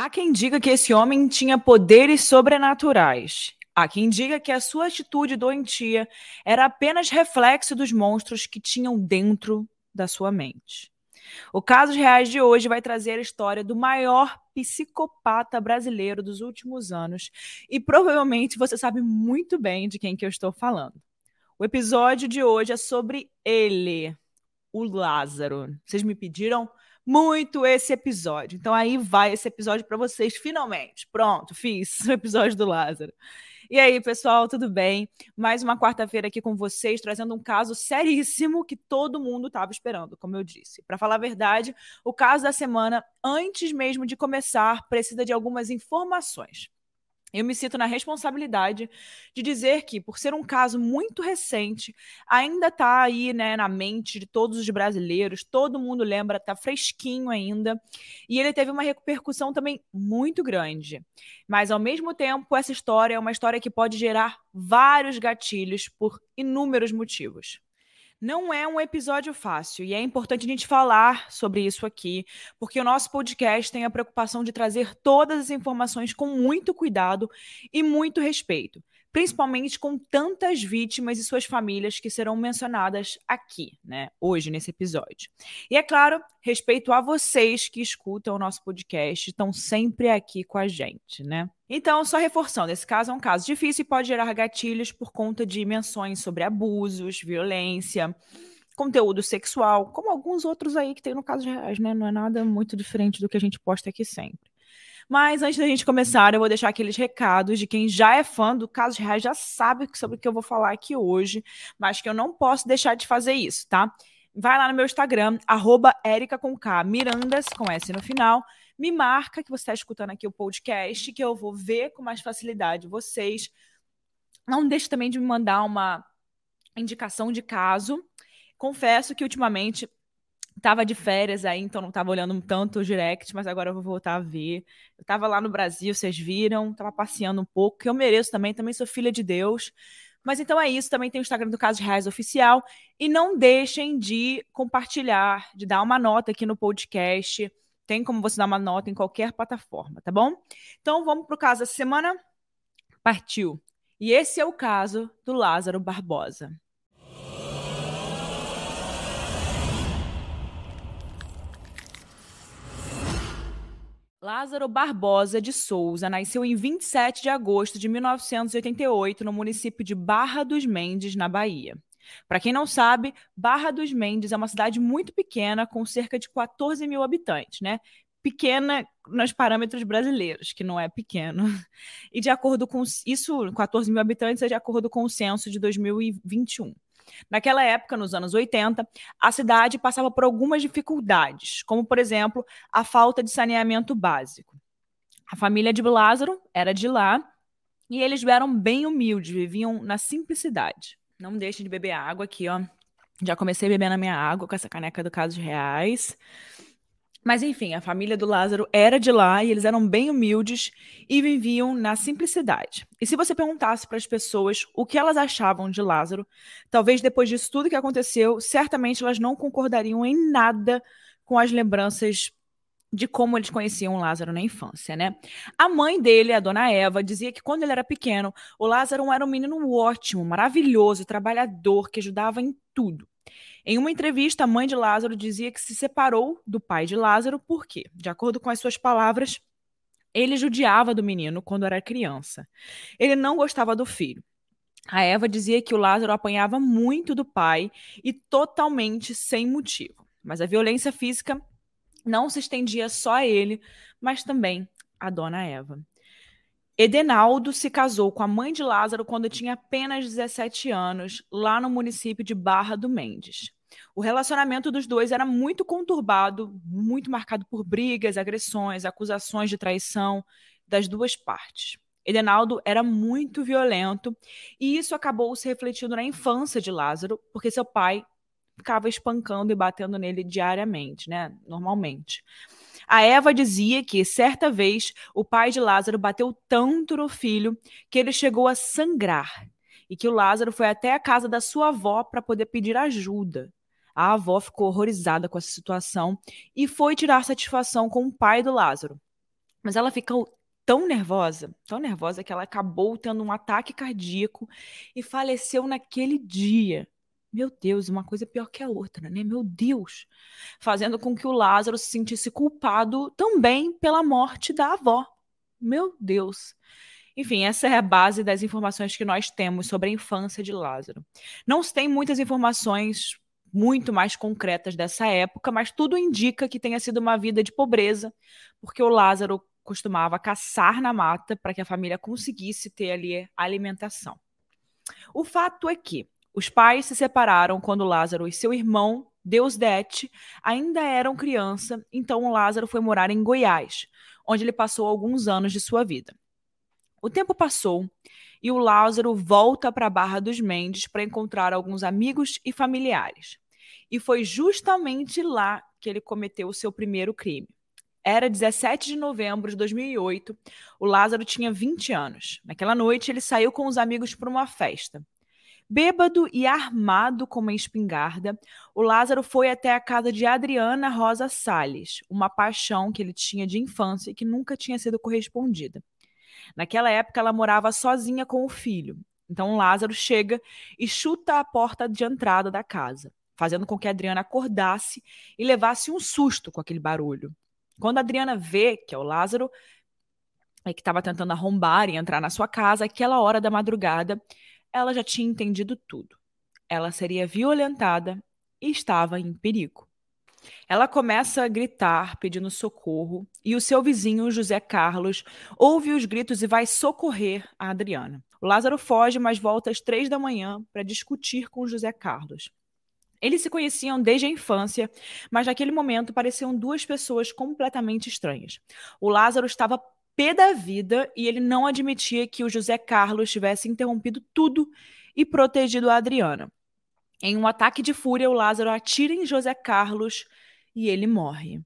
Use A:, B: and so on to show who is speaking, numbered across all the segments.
A: Há quem diga que esse homem tinha poderes sobrenaturais. Há quem diga que a sua atitude doentia era apenas reflexo dos monstros que tinham dentro da sua mente. O Casos Reais de hoje vai trazer a história do maior psicopata brasileiro dos últimos anos e provavelmente você sabe muito bem de quem que eu estou falando. O episódio de hoje é sobre ele, o Lázaro. Vocês me pediram muito esse episódio. Então aí vai esse episódio para vocês finalmente. Pronto, fiz o episódio do Lázaro. E aí, pessoal, tudo bem? Mais uma quarta-feira aqui com vocês, trazendo um caso seríssimo que todo mundo estava esperando, como eu disse. Para falar a verdade, o caso da semana, antes mesmo de começar, precisa de algumas informações. Eu me sinto na responsabilidade de dizer que, por ser um caso muito recente, ainda está aí né, na mente de todos os brasileiros, todo mundo lembra, está fresquinho ainda, e ele teve uma repercussão também muito grande. Mas, ao mesmo tempo, essa história é uma história que pode gerar vários gatilhos por inúmeros motivos. Não é um episódio fácil e é importante a gente falar sobre isso aqui, porque o nosso podcast tem a preocupação de trazer todas as informações com muito cuidado e muito respeito principalmente com tantas vítimas e suas famílias que serão mencionadas aqui, né, hoje nesse episódio. E é claro, respeito a vocês que escutam o nosso podcast, estão sempre aqui com a gente, né? Então, só reforçando, esse caso é um caso difícil e pode gerar gatilhos por conta de menções sobre abusos, violência, conteúdo sexual, como alguns outros aí que tem no caso reais, né? Não é nada muito diferente do que a gente posta aqui sempre. Mas antes da gente começar, eu vou deixar aqueles recados de quem já é fã do Casos Reais, já sabe sobre o que eu vou falar aqui hoje, mas que eu não posso deixar de fazer isso, tá? Vai lá no meu Instagram, arroba com K, Mirandas, com S no final. Me marca que você está escutando aqui o podcast, que eu vou ver com mais facilidade vocês. Não deixe também de me mandar uma indicação de caso. Confesso que ultimamente Tava de férias aí, então não tava olhando tanto o direct, mas agora eu vou voltar a ver. Eu tava lá no Brasil, vocês viram, tava passeando um pouco, que eu mereço também, também sou filha de Deus. Mas então é isso, também tem o Instagram do Caso Reais Oficial. E não deixem de compartilhar, de dar uma nota aqui no podcast. Tem como você dar uma nota em qualquer plataforma, tá bom? Então vamos pro caso da semana. Partiu. E esse é o caso do Lázaro Barbosa. Lázaro Barbosa de Souza nasceu em 27 de agosto de 1988 no município de Barra dos Mendes, na Bahia. Para quem não sabe, Barra dos Mendes é uma cidade muito pequena, com cerca de 14 mil habitantes, né? Pequena nos parâmetros brasileiros, que não é pequeno. E de acordo com isso, 14 mil habitantes é de acordo com o censo de 2021. Naquela época, nos anos 80, a cidade passava por algumas dificuldades, como, por exemplo, a falta de saneamento básico. A família de Lázaro era de lá e eles eram bem humildes, viviam na simplicidade. Não deixem de beber água aqui, ó. Já comecei bebendo a minha água com essa caneca do Casos Reais. Mas enfim, a família do Lázaro era de lá e eles eram bem humildes e viviam na simplicidade. E se você perguntasse para as pessoas o que elas achavam de Lázaro, talvez depois disso tudo que aconteceu, certamente elas não concordariam em nada com as lembranças de como eles conheciam Lázaro na infância, né? A mãe dele, a dona Eva, dizia que quando ele era pequeno, o Lázaro era um menino ótimo, maravilhoso, trabalhador, que ajudava em tudo. Em uma entrevista, a mãe de Lázaro dizia que se separou do pai de Lázaro porque, de acordo com as suas palavras, ele judiava do menino quando era criança. Ele não gostava do filho. A Eva dizia que o Lázaro apanhava muito do pai e totalmente sem motivo. Mas a violência física não se estendia só a ele, mas também a dona Eva. Edenaldo se casou com a mãe de Lázaro quando tinha apenas 17 anos, lá no município de Barra do Mendes. O relacionamento dos dois era muito conturbado, muito marcado por brigas, agressões, acusações de traição das duas partes. Edenaldo era muito violento e isso acabou se refletindo na infância de Lázaro, porque seu pai ficava espancando e batendo nele diariamente, né? Normalmente. A Eva dizia que, certa vez, o pai de Lázaro bateu tanto no filho que ele chegou a sangrar e que o Lázaro foi até a casa da sua avó para poder pedir ajuda. A avó ficou horrorizada com essa situação e foi tirar satisfação com o pai do Lázaro. Mas ela ficou tão nervosa, tão nervosa que ela acabou tendo um ataque cardíaco e faleceu naquele dia. Meu Deus, uma coisa pior que a outra, né? Meu Deus. Fazendo com que o Lázaro se sentisse culpado também pela morte da avó. Meu Deus. Enfim, essa é a base das informações que nós temos sobre a infância de Lázaro. Não se tem muitas informações muito mais concretas dessa época, mas tudo indica que tenha sido uma vida de pobreza, porque o Lázaro costumava caçar na mata para que a família conseguisse ter ali alimentação. O fato é que os pais se separaram quando Lázaro e seu irmão, Deusdete, ainda eram criança, então Lázaro foi morar em Goiás, onde ele passou alguns anos de sua vida. O tempo passou e o Lázaro volta para a Barra dos Mendes para encontrar alguns amigos e familiares. E foi justamente lá que ele cometeu o seu primeiro crime. Era 17 de novembro de 2008. O Lázaro tinha 20 anos. Naquela noite, ele saiu com os amigos para uma festa. Bêbado e armado com uma espingarda, o Lázaro foi até a casa de Adriana Rosa Salles, uma paixão que ele tinha de infância e que nunca tinha sido correspondida. Naquela época, ela morava sozinha com o filho. Então, Lázaro chega e chuta a porta de entrada da casa, fazendo com que Adriana acordasse e levasse um susto com aquele barulho. Quando Adriana vê que é o Lázaro, é que estava tentando arrombar e entrar na sua casa, aquela hora da madrugada, ela já tinha entendido tudo. Ela seria violentada e estava em perigo. Ela começa a gritar, pedindo socorro, e o seu vizinho, José Carlos, ouve os gritos e vai socorrer a Adriana. O Lázaro foge, mas volta às três da manhã para discutir com José Carlos. Eles se conheciam desde a infância, mas naquele momento pareciam duas pessoas completamente estranhas. O Lázaro estava pé da vida e ele não admitia que o José Carlos tivesse interrompido tudo e protegido a Adriana. Em um ataque de fúria, o Lázaro atira em José Carlos e ele morre.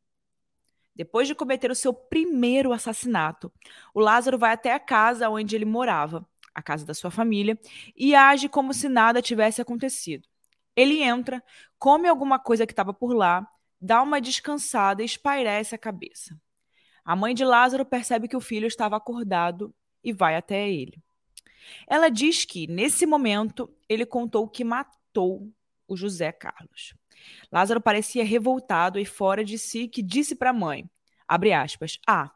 A: Depois de cometer o seu primeiro assassinato, o Lázaro vai até a casa onde ele morava, a casa da sua família, e age como se nada tivesse acontecido. Ele entra, come alguma coisa que estava por lá, dá uma descansada e espairece a cabeça. A mãe de Lázaro percebe que o filho estava acordado e vai até ele. Ela diz que, nesse momento, ele contou que matou o José Carlos. Lázaro parecia revoltado e fora de si, que disse para a mãe, abre aspas, ah,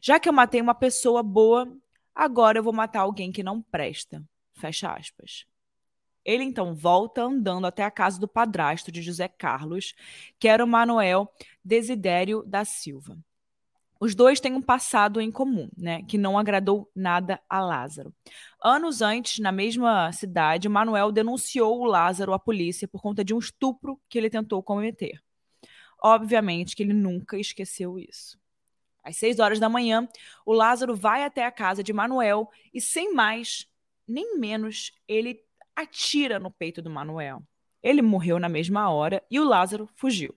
A: já que eu matei uma pessoa boa, agora eu vou matar alguém que não presta, fecha aspas. Ele então volta andando até a casa do padrasto de José Carlos, que era o Manuel Desidério da Silva. Os dois têm um passado em comum, né, que não agradou nada a Lázaro. Anos antes, na mesma cidade, Manuel denunciou o Lázaro à polícia por conta de um estupro que ele tentou cometer. Obviamente que ele nunca esqueceu isso. Às seis horas da manhã, o Lázaro vai até a casa de Manuel e, sem mais nem menos, ele atira no peito do Manuel. Ele morreu na mesma hora e o Lázaro fugiu.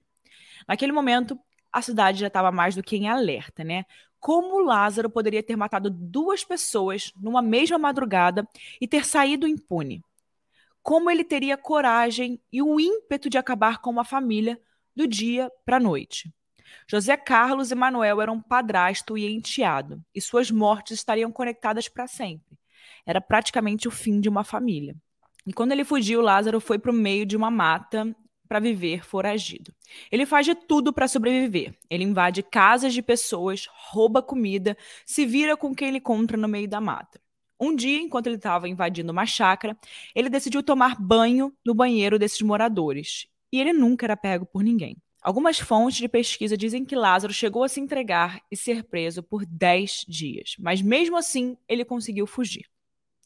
A: Naquele momento, a cidade já estava mais do que em alerta, né? Como Lázaro poderia ter matado duas pessoas numa mesma madrugada e ter saído impune? Como ele teria coragem e o ímpeto de acabar com uma família do dia para a noite? José Carlos e Manuel eram padrasto e enteado, e suas mortes estariam conectadas para sempre. Era praticamente o fim de uma família. E quando ele fugiu, Lázaro foi para o meio de uma mata para viver foragido. Ele faz de tudo para sobreviver. Ele invade casas de pessoas, rouba comida, se vira com quem ele encontra no meio da mata. Um dia, enquanto ele estava invadindo uma chácara, ele decidiu tomar banho no banheiro desses moradores. E ele nunca era pego por ninguém. Algumas fontes de pesquisa dizem que Lázaro chegou a se entregar e ser preso por 10 dias, mas mesmo assim ele conseguiu fugir.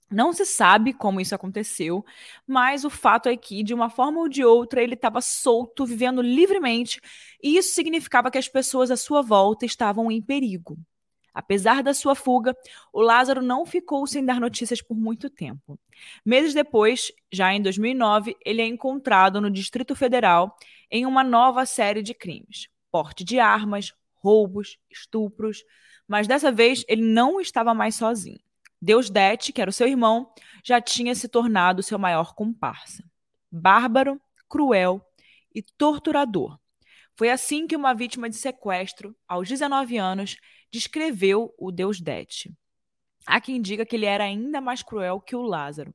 A: Não se sabe como isso aconteceu, mas o fato é que, de uma forma ou de outra, ele estava solto, vivendo livremente, e isso significava que as pessoas à sua volta estavam em perigo. Apesar da sua fuga, o Lázaro não ficou sem dar notícias por muito tempo. Meses depois, já em 2009, ele é encontrado no Distrito Federal em uma nova série de crimes: porte de armas, roubos, estupros. Mas dessa vez ele não estava mais sozinho. Deusdete, que era o seu irmão, já tinha se tornado seu maior comparsa. Bárbaro, cruel e torturador. Foi assim que uma vítima de sequestro, aos 19 anos, descreveu o deus Det. Há quem diga que ele era ainda mais cruel que o Lázaro.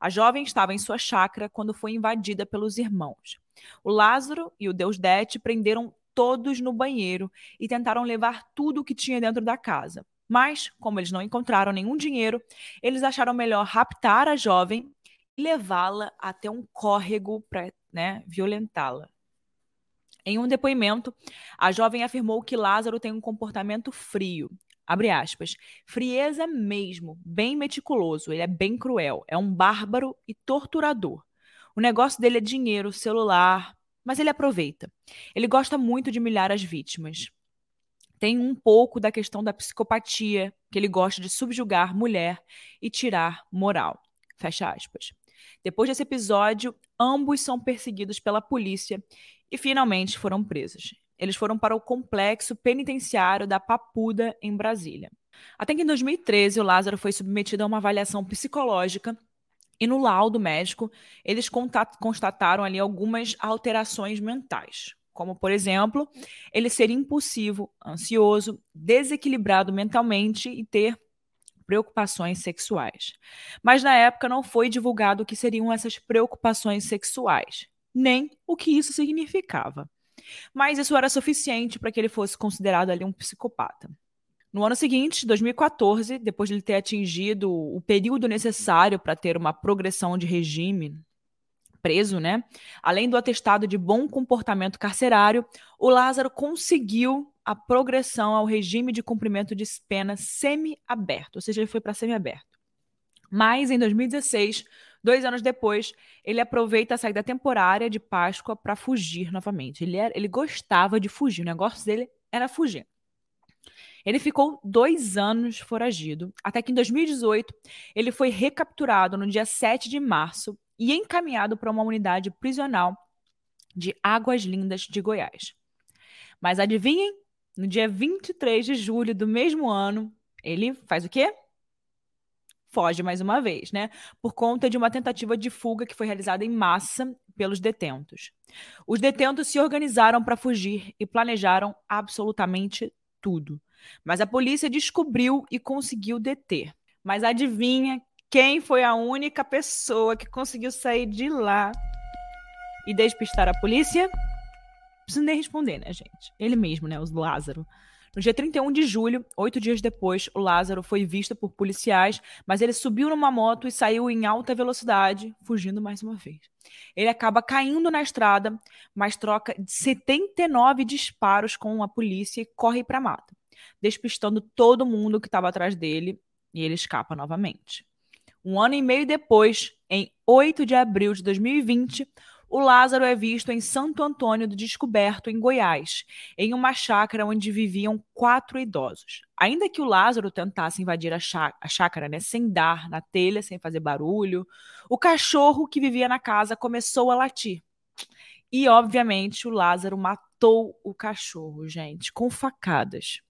A: A jovem estava em sua chácara quando foi invadida pelos irmãos. O Lázaro e o deus Det prenderam todos no banheiro e tentaram levar tudo o que tinha dentro da casa. Mas, como eles não encontraram nenhum dinheiro, eles acharam melhor raptar a jovem e levá-la até um córrego para né, violentá-la. Em um depoimento, a jovem afirmou que Lázaro tem um comportamento frio. Abre aspas. Frieza mesmo, bem meticuloso, ele é bem cruel, é um bárbaro e torturador. O negócio dele é dinheiro, celular, mas ele aproveita. Ele gosta muito de humilhar as vítimas. Tem um pouco da questão da psicopatia, que ele gosta de subjugar mulher e tirar moral. Fecha aspas. Depois desse episódio, ambos são perseguidos pela polícia e finalmente foram presos. Eles foram para o complexo penitenciário da Papuda, em Brasília. Até que em 2013, o Lázaro foi submetido a uma avaliação psicológica e no laudo médico, eles constataram ali algumas alterações mentais, como, por exemplo, ele ser impulsivo, ansioso, desequilibrado mentalmente e ter preocupações sexuais. Mas na época não foi divulgado o que seriam essas preocupações sexuais, nem o que isso significava. Mas isso era suficiente para que ele fosse considerado ali um psicopata. No ano seguinte, 2014, depois de ele ter atingido o período necessário para ter uma progressão de regime preso, né? Além do atestado de bom comportamento carcerário, o Lázaro conseguiu a progressão ao regime de cumprimento de pena semi-aberto, ou seja, ele foi para semi-aberto. Mas em 2016, dois anos depois, ele aproveita a saída temporária de Páscoa para fugir novamente. Ele, era, ele gostava de fugir, o negócio dele era fugir. Ele ficou dois anos foragido, até que em 2018 ele foi recapturado no dia 7 de março e encaminhado para uma unidade prisional de Águas Lindas de Goiás. Mas adivinhem? No dia 23 de julho do mesmo ano, ele faz o quê? Foge mais uma vez, né? Por conta de uma tentativa de fuga que foi realizada em massa pelos detentos. Os detentos se organizaram para fugir e planejaram absolutamente tudo. Mas a polícia descobriu e conseguiu deter. Mas adivinha quem foi a única pessoa que conseguiu sair de lá e despistar a polícia? Não precisa nem responder, né, gente? Ele mesmo, né, o Lázaro. No dia 31 de julho, oito dias depois, o Lázaro foi visto por policiais, mas ele subiu numa moto e saiu em alta velocidade, fugindo mais uma vez. Ele acaba caindo na estrada, mas troca 79 disparos com a polícia e corre para a mata despistando todo mundo que estava atrás dele e ele escapa novamente. Um ano e meio depois, em 8 de abril de 2020, o Lázaro é visto em Santo Antônio do Descoberto, em Goiás, em uma chácara onde viviam quatro idosos. Ainda que o Lázaro tentasse invadir a, chácara né, sem dar na telha, sem fazer barulho, o cachorro que vivia na casa começou a latir. E, obviamente, o Lázaro matou o cachorro, gente, com facadas.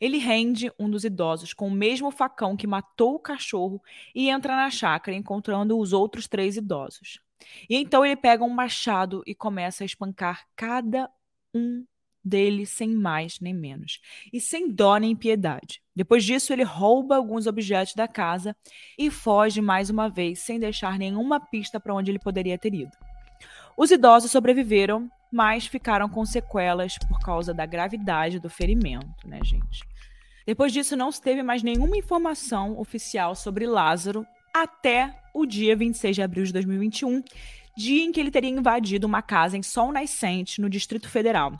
A: Ele rende um dos idosos com o mesmo facão que matou o cachorro e entra na chácara, encontrando os outros três idosos. E então ele pega um machado e começa a espancar cada um deles sem mais nem menos, e sem dó nem piedade. Depois disso, ele rouba alguns objetos da casa e foge mais uma vez, sem deixar nenhuma pista para onde ele poderia ter ido. Os idosos sobreviveram mas ficaram com sequelas por causa da gravidade do ferimento, né, gente? Depois disso, não se teve mais nenhuma informação oficial sobre Lázaro até o dia 26 de abril de 2021, dia em que ele teria invadido uma casa em Sol Nascente, no Distrito Federal.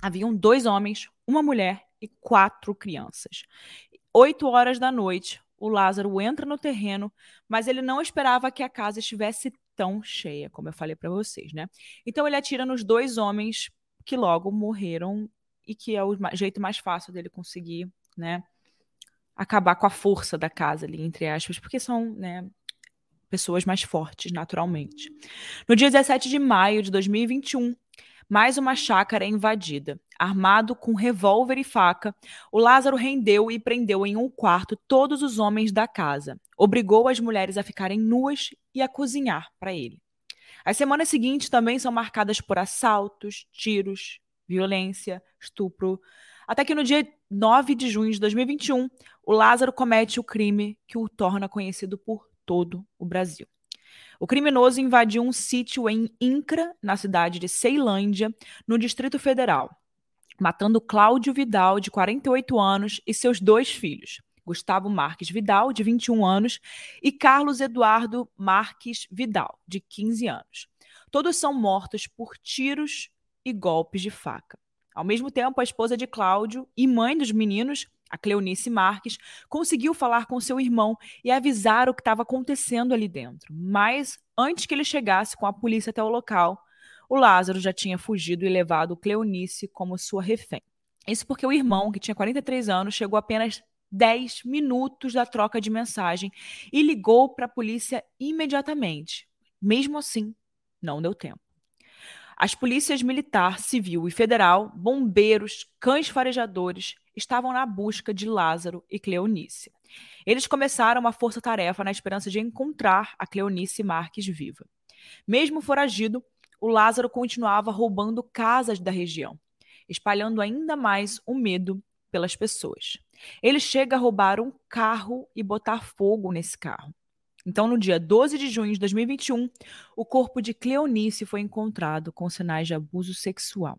A: Haviam dois homens, uma mulher e quatro crianças. Oito horas da noite, o Lázaro entra no terreno, mas ele não esperava que a casa estivesse tão cheia, como eu falei para vocês, né? Então ele atira nos dois homens que logo morreram e que é o jeito mais fácil dele conseguir, né, acabar com a força da casa ali, entre aspas, porque são, né, pessoas mais fortes naturalmente. No dia 17 de maio de 2021, mais uma chácara é invadida. Armado com revólver e faca, o Lázaro rendeu e prendeu em um quarto todos os homens da casa. Obrigou as mulheres a ficarem nuas e a cozinhar para ele. As semanas seguintes também são marcadas por assaltos, tiros, violência, estupro, até que no dia 9 de junho de 2021, o Lázaro comete o crime que o torna conhecido por todo o Brasil. O criminoso invadiu um sítio em Incra, na cidade de Ceilândia, no Distrito Federal, matando Cláudio Vidal, de 48 anos, e seus dois filhos, Gustavo Marques Vidal, de 21 anos, e Carlos Eduardo Marques Vidal, de 15 anos. Todos são mortos por tiros e golpes de faca. Ao mesmo tempo, a esposa de Cláudio e mãe dos meninos, a Cleonice Marques, conseguiu falar com seu irmão e avisar o que estava acontecendo ali dentro. Mas antes que ele chegasse com a polícia até o local, o Lázaro já tinha fugido e levado Cleonice como sua refém. Isso porque o irmão, que tinha 43 anos, chegou apenas 10 minutos da troca de mensagem e ligou para a polícia imediatamente. Mesmo assim, não deu tempo. As polícias militar, civil e federal, bombeiros, cães farejadores estavam na busca de Lázaro e Cleonice. Eles começaram uma força-tarefa na esperança de encontrar a Cleonice Marques viva. Mesmo foragido, o Lázaro continuava roubando casas da região, espalhando ainda mais o medo pelas pessoas. Ele chega a roubar um carro e botar fogo nesse carro. Então, no dia 12 de junho de 2021, o corpo de Cleonice foi encontrado com sinais de abuso sexual.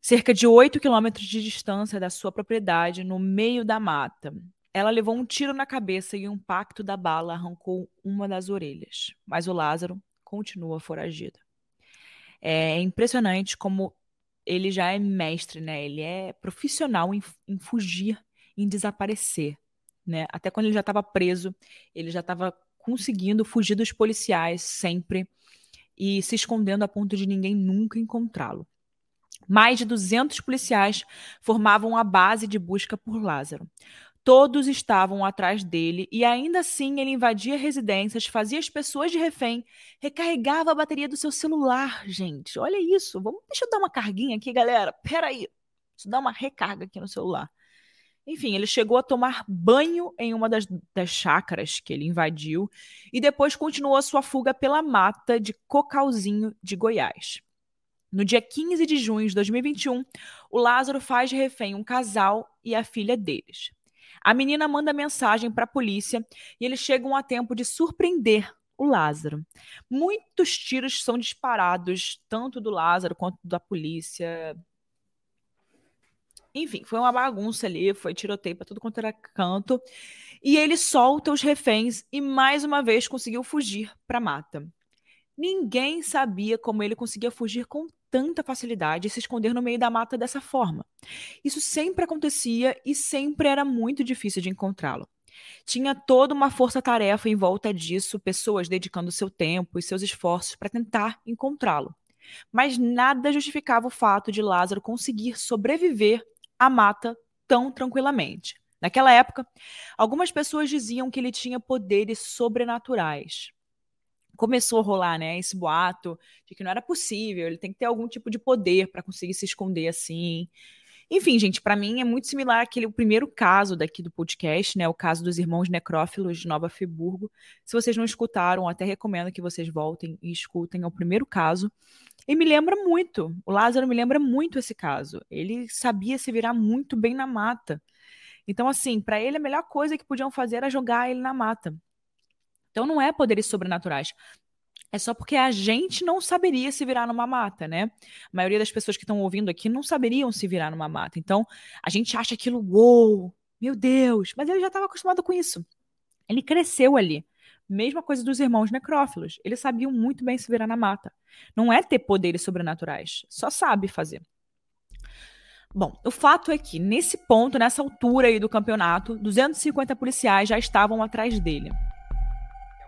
A: Cerca de 8 quilômetros de distância da sua propriedade, no meio da mata. Ela levou um tiro na cabeça e o impacto da bala arrancou uma das orelhas. Mas o Lázaro continua foragido. É impressionante como ele já é mestre, né? Ele é profissional em, em fugir, em desaparecer né? Até quando ele já estava preso, ele já estava conseguindo fugir dos policiais sempre e se escondendo a ponto de ninguém nunca encontrá-lo. Mais de 200 policiais formavam a base de busca por Lázaro. Todos estavam atrás dele e ainda assim ele invadia residências, fazia as pessoas de refém, recarregava a bateria do seu celular, gente. Olha isso. Vamos, deixa eu dar uma carguinha aqui, galera. Peraí. Deixa eu dar uma recarga aqui no celular. Enfim, ele chegou a tomar banho em uma das, das chácaras que ele invadiu e depois continuou a sua fuga pela mata de Cocalzinho de Goiás. No dia 15 de junho de 2021, o Lázaro faz refém um casal e a filha deles. A menina manda mensagem para a polícia e eles chegam a tempo de surpreender o Lázaro. Muitos tiros são disparados, tanto do Lázaro quanto da polícia. Enfim, foi uma bagunça ali, foi tiroteio para tudo quanto era canto. E ele solta os reféns e mais uma vez conseguiu fugir para mata. Ninguém sabia como ele conseguia fugir com tanta facilidade e se esconder no meio da mata dessa forma. Isso sempre acontecia e sempre era muito difícil de encontrá-lo. Tinha toda uma força-tarefa em volta disso, pessoas dedicando seu tempo e seus esforços para tentar encontrá-lo. Mas nada justificava o fato de Lázaro conseguir sobreviver a mata tão tranquilamente. Naquela época, algumas pessoas diziam que ele tinha poderes sobrenaturais. Começou a rolar, né, esse boato de que não era possível, ele tem que ter algum tipo de poder para conseguir se esconder assim. Enfim, gente, para mim é muito similar àquele o primeiro caso daqui do podcast, né, o caso dos irmãos necrófilos de Nova Friburgo. Se vocês não escutaram, até recomendo que vocês voltem e escutem, é o primeiro caso. E me lembra muito, o Lázaro me lembra muito esse caso. Ele sabia se virar muito bem na mata. Então, assim, para ele a melhor coisa que podiam fazer era jogar ele na mata. Então não é poderes sobrenaturais. É só porque a gente não saberia se virar numa mata, né? A maioria das pessoas que estão ouvindo aqui não saberiam se virar numa mata. Então, a gente acha aquilo, uou, meu Deus. Mas ele já estava acostumado com isso. Ele cresceu ali. Mesma coisa dos irmãos necrófilos. Eles sabiam muito bem se virar na mata. Não é ter poderes sobrenaturais, só sabe fazer. Bom, o fato é que, nesse ponto, nessa altura aí do campeonato, 250 policiais já estavam atrás dele.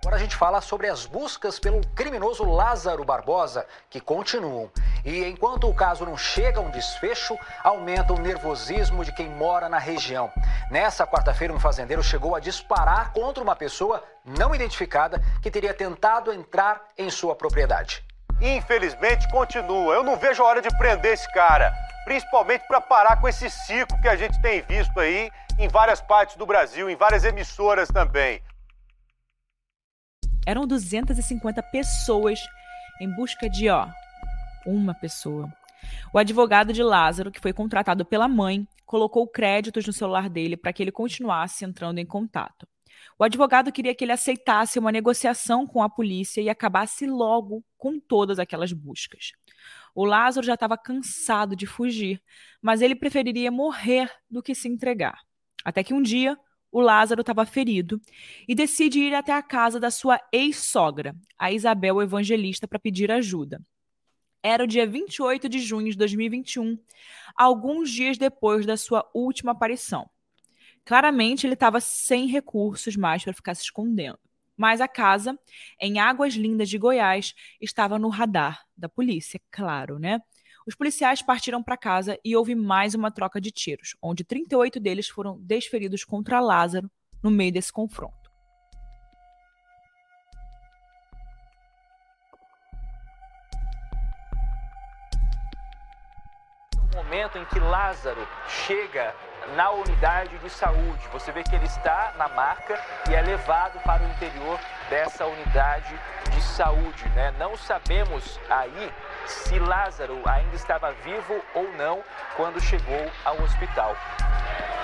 B: Agora a gente fala sobre as buscas pelo criminoso Lázaro Barbosa, que continuam. E enquanto o caso não chega a um desfecho, aumenta o nervosismo de quem mora na região. Nessa quarta-feira, um fazendeiro chegou a disparar contra uma pessoa não identificada que teria tentado entrar em sua propriedade.
C: Infelizmente, continua. Eu não vejo a hora de prender esse cara, principalmente para parar com esse circo que a gente tem visto aí em várias partes do Brasil, em várias emissoras também.
A: Eram 250 pessoas em busca de, ó, uma pessoa. O advogado de Lázaro, que foi contratado pela mãe, colocou créditos no celular dele para que ele continuasse entrando em contato. O advogado queria que ele aceitasse uma negociação com a polícia e acabasse logo com todas aquelas buscas. O Lázaro já estava cansado de fugir, mas ele preferiria morrer do que se entregar. Até que um dia, o Lázaro estava ferido e decide ir até a casa da sua ex-sogra, a Isabel Evangelista, para pedir ajuda. Era o dia 28 de junho de 2021, alguns dias depois da sua última aparição. Claramente, ele estava sem recursos mais para ficar se escondendo. Mas a casa, em Águas Lindas de Goiás, estava no radar da polícia, claro, né? Os policiais partiram para casa e houve mais uma troca de tiros, onde 38 deles foram desferidos contra Lázaro no meio desse confronto.
B: momento em que Lázaro chega na unidade de saúde. Você vê que ele está na marca e é levado para o interior dessa unidade de saúde. Né? Não sabemos aí se Lázaro ainda estava vivo ou não quando chegou ao hospital.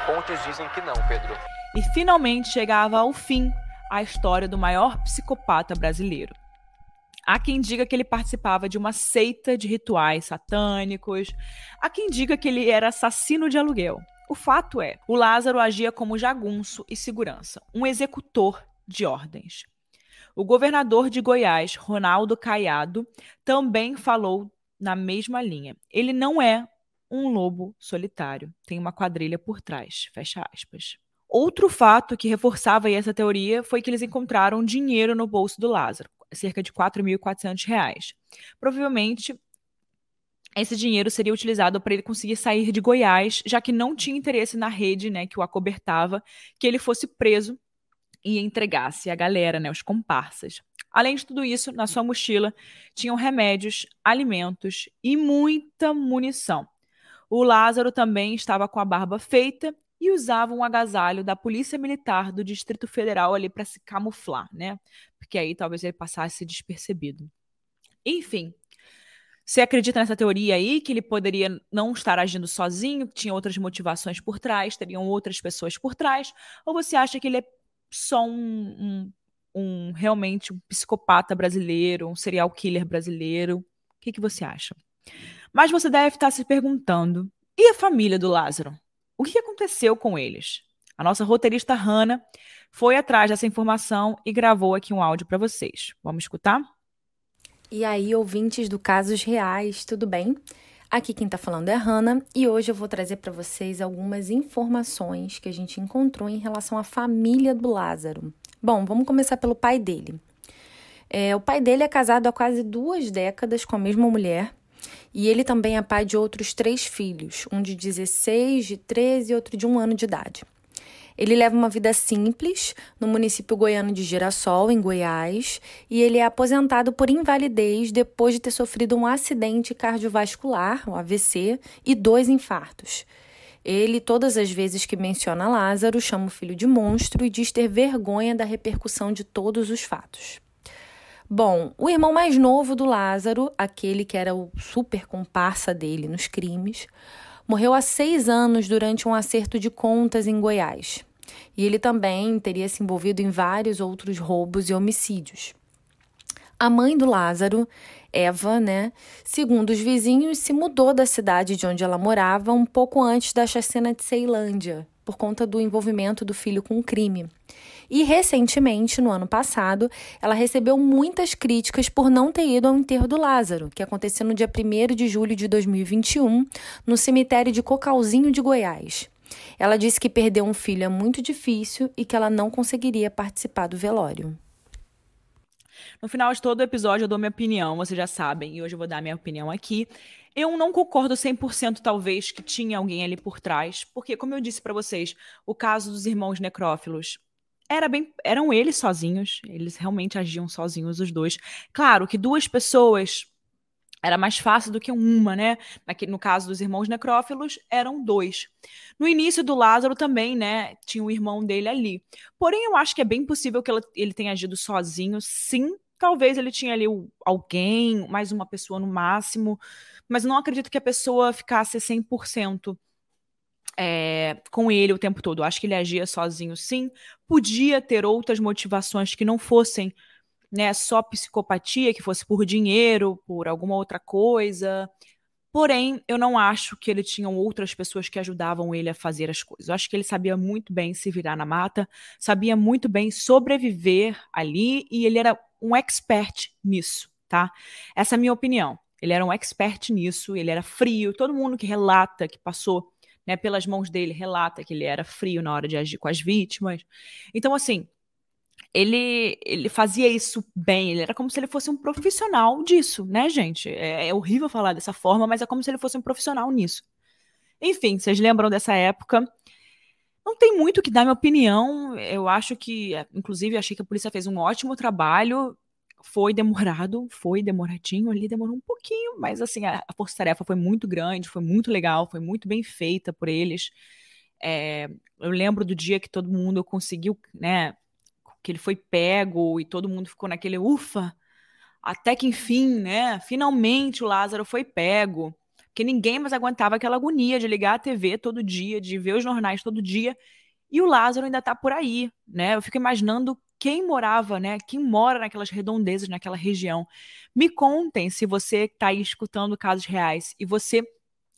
B: Fontes dizem que não, Pedro.
A: E finalmente chegava ao fim a história do maior psicopata brasileiro. Há quem diga que ele participava de uma seita de rituais satânicos. Há quem diga que ele era assassino de aluguel. O fato é, o Lázaro agia como jagunço e segurança, um executor de ordens. O governador de Goiás, Ronaldo Caiado, também falou na mesma linha. Ele não é um lobo solitário, tem uma quadrilha por trás. Fecha aspas. Outro fato que reforçava essa teoria foi que eles encontraram dinheiro no bolso do Lázaro, cerca de R$ 4.400. Provavelmente esse dinheiro seria utilizado para ele conseguir sair de Goiás, já que não tinha interesse na rede né, que o acobertava, que ele fosse preso e entregasse a galera, né, os comparsas. Além de tudo isso, na sua mochila tinham remédios, alimentos e muita munição. O Lázaro também estava com a barba feita e usava um agasalho da Polícia Militar do Distrito Federal ali para se camuflar, né? Porque aí talvez ele passasse despercebido. Enfim, você acredita nessa teoria aí que ele poderia não estar agindo sozinho, que tinha outras motivações por trás, teriam outras pessoas por trás? Ou você acha que ele é só um, um, um realmente um psicopata brasileiro, um serial killer brasileiro? O que, que você acha? Mas você deve estar se perguntando: e a família do Lázaro? O que aconteceu com eles? A nossa roteirista Hannah foi atrás dessa informação e gravou aqui um áudio para vocês. Vamos escutar?
D: E aí, ouvintes do Casos Reais, tudo bem? Aqui quem está falando é a Hannah e hoje eu vou trazer para vocês algumas informações que a gente encontrou em relação à família do Lázaro. Bom, vamos começar pelo pai dele. É, o pai dele é casado há quase duas décadas com a mesma mulher e ele também é pai de outros três filhos, um de 16, de 13 e outro de um ano de idade. Ele leva uma vida simples no município goiano de Girassol, em Goiás, e ele é aposentado por invalidez depois de ter sofrido um acidente cardiovascular, um AVC, e dois infartos. Ele, todas as vezes que menciona Lázaro, chama o filho de monstro e diz ter vergonha da repercussão de todos os fatos. Bom, o irmão mais novo do Lázaro, aquele que era o super comparsa dele nos crimes, morreu há seis anos durante um acerto de contas em Goiás. E ele também teria se envolvido em vários outros roubos e homicídios. A mãe do Lázaro, Eva, né, segundo os vizinhos, se mudou da cidade de onde ela morava um pouco antes da chacina de Ceilândia, por conta do envolvimento do filho com o crime. E recentemente, no ano passado, ela recebeu muitas críticas por não ter ido ao enterro do Lázaro, que aconteceu no dia 1 de julho de 2021, no cemitério de Cocalzinho de Goiás. Ela disse que perder um filho é muito difícil e que ela não conseguiria participar do velório.
A: No final de todo o episódio eu dou minha opinião, vocês já sabem, e hoje eu vou dar minha opinião aqui. Eu não concordo 100% talvez que tinha alguém ali por trás, porque como eu disse para vocês, o caso dos irmãos necrófilos era bem, eram eles sozinhos, eles realmente agiam sozinhos os dois. Claro que duas pessoas era mais fácil do que uma, né? No caso dos irmãos necrófilos, eram dois. No início do Lázaro também, né? Tinha o irmão dele ali. Porém, eu acho que é bem possível que ele tenha agido sozinho, sim. Talvez ele tinha ali alguém, mais uma pessoa no máximo, mas não acredito que a pessoa ficasse 100% é, com ele o tempo todo. Acho que ele agia sozinho, sim. Podia ter outras motivações que não fossem né, só psicopatia, que fosse por dinheiro, por alguma outra coisa. Porém, eu não acho que ele tinha outras pessoas que ajudavam ele a fazer as coisas. Eu acho que ele sabia muito bem se virar na mata, sabia muito bem sobreviver ali e ele era um expert nisso, tá? Essa é a minha opinião. Ele era um expert nisso, ele era frio. Todo mundo que relata que passou né, pelas mãos dele relata que ele era frio na hora de agir com as vítimas. Então, assim, ele, ele fazia isso bem, ele era como se ele fosse um profissional disso, né, gente? É, é, horrível falar dessa forma, mas é como se ele fosse um profissional nisso. Enfim, vocês lembram dessa época? Não tem muito que dar minha opinião. Eu acho que, inclusive, achei que a polícia fez um ótimo trabalho. Foi demorado, foi demoradinho ali, demorou um pouquinho, mas assim, a, a força-tarefa foi muito grande, foi muito legal, foi muito bem feita por eles. É, eu lembro do dia que todo mundo conseguiu, né, que ele foi pego e todo mundo ficou naquele ufa, até que enfim, né? Finalmente o Lázaro foi pego. Que ninguém mais aguentava aquela agonia de ligar a TV todo dia, de ver os jornais todo dia. E o Lázaro ainda tá por aí, né? Eu fico imaginando quem morava, né? Quem mora naquelas redondezas, naquela região. Me contem se você está aí escutando casos reais e você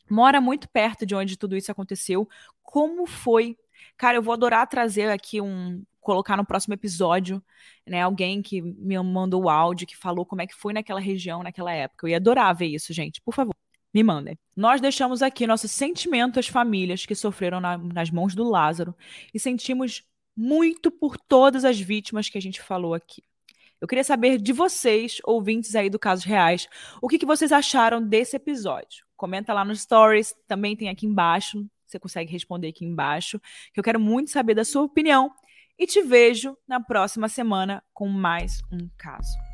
A: mora muito perto de onde tudo isso aconteceu, como foi? Cara, eu vou adorar trazer aqui um, colocar no próximo episódio, né? Alguém que me mandou o áudio, que falou como é que foi naquela região, naquela época. Eu ia adorar ver isso, gente. Por favor, me mandem. Nós deixamos aqui nosso sentimento às famílias que sofreram na, nas mãos do Lázaro e sentimos muito por todas as vítimas que a gente falou aqui. Eu queria saber de vocês, ouvintes aí do Casos Reais, o que, que vocês acharam desse episódio. Comenta lá nos stories, também tem aqui embaixo, você consegue responder aqui embaixo, que eu quero muito saber da sua opinião e te vejo na próxima semana com mais um caso.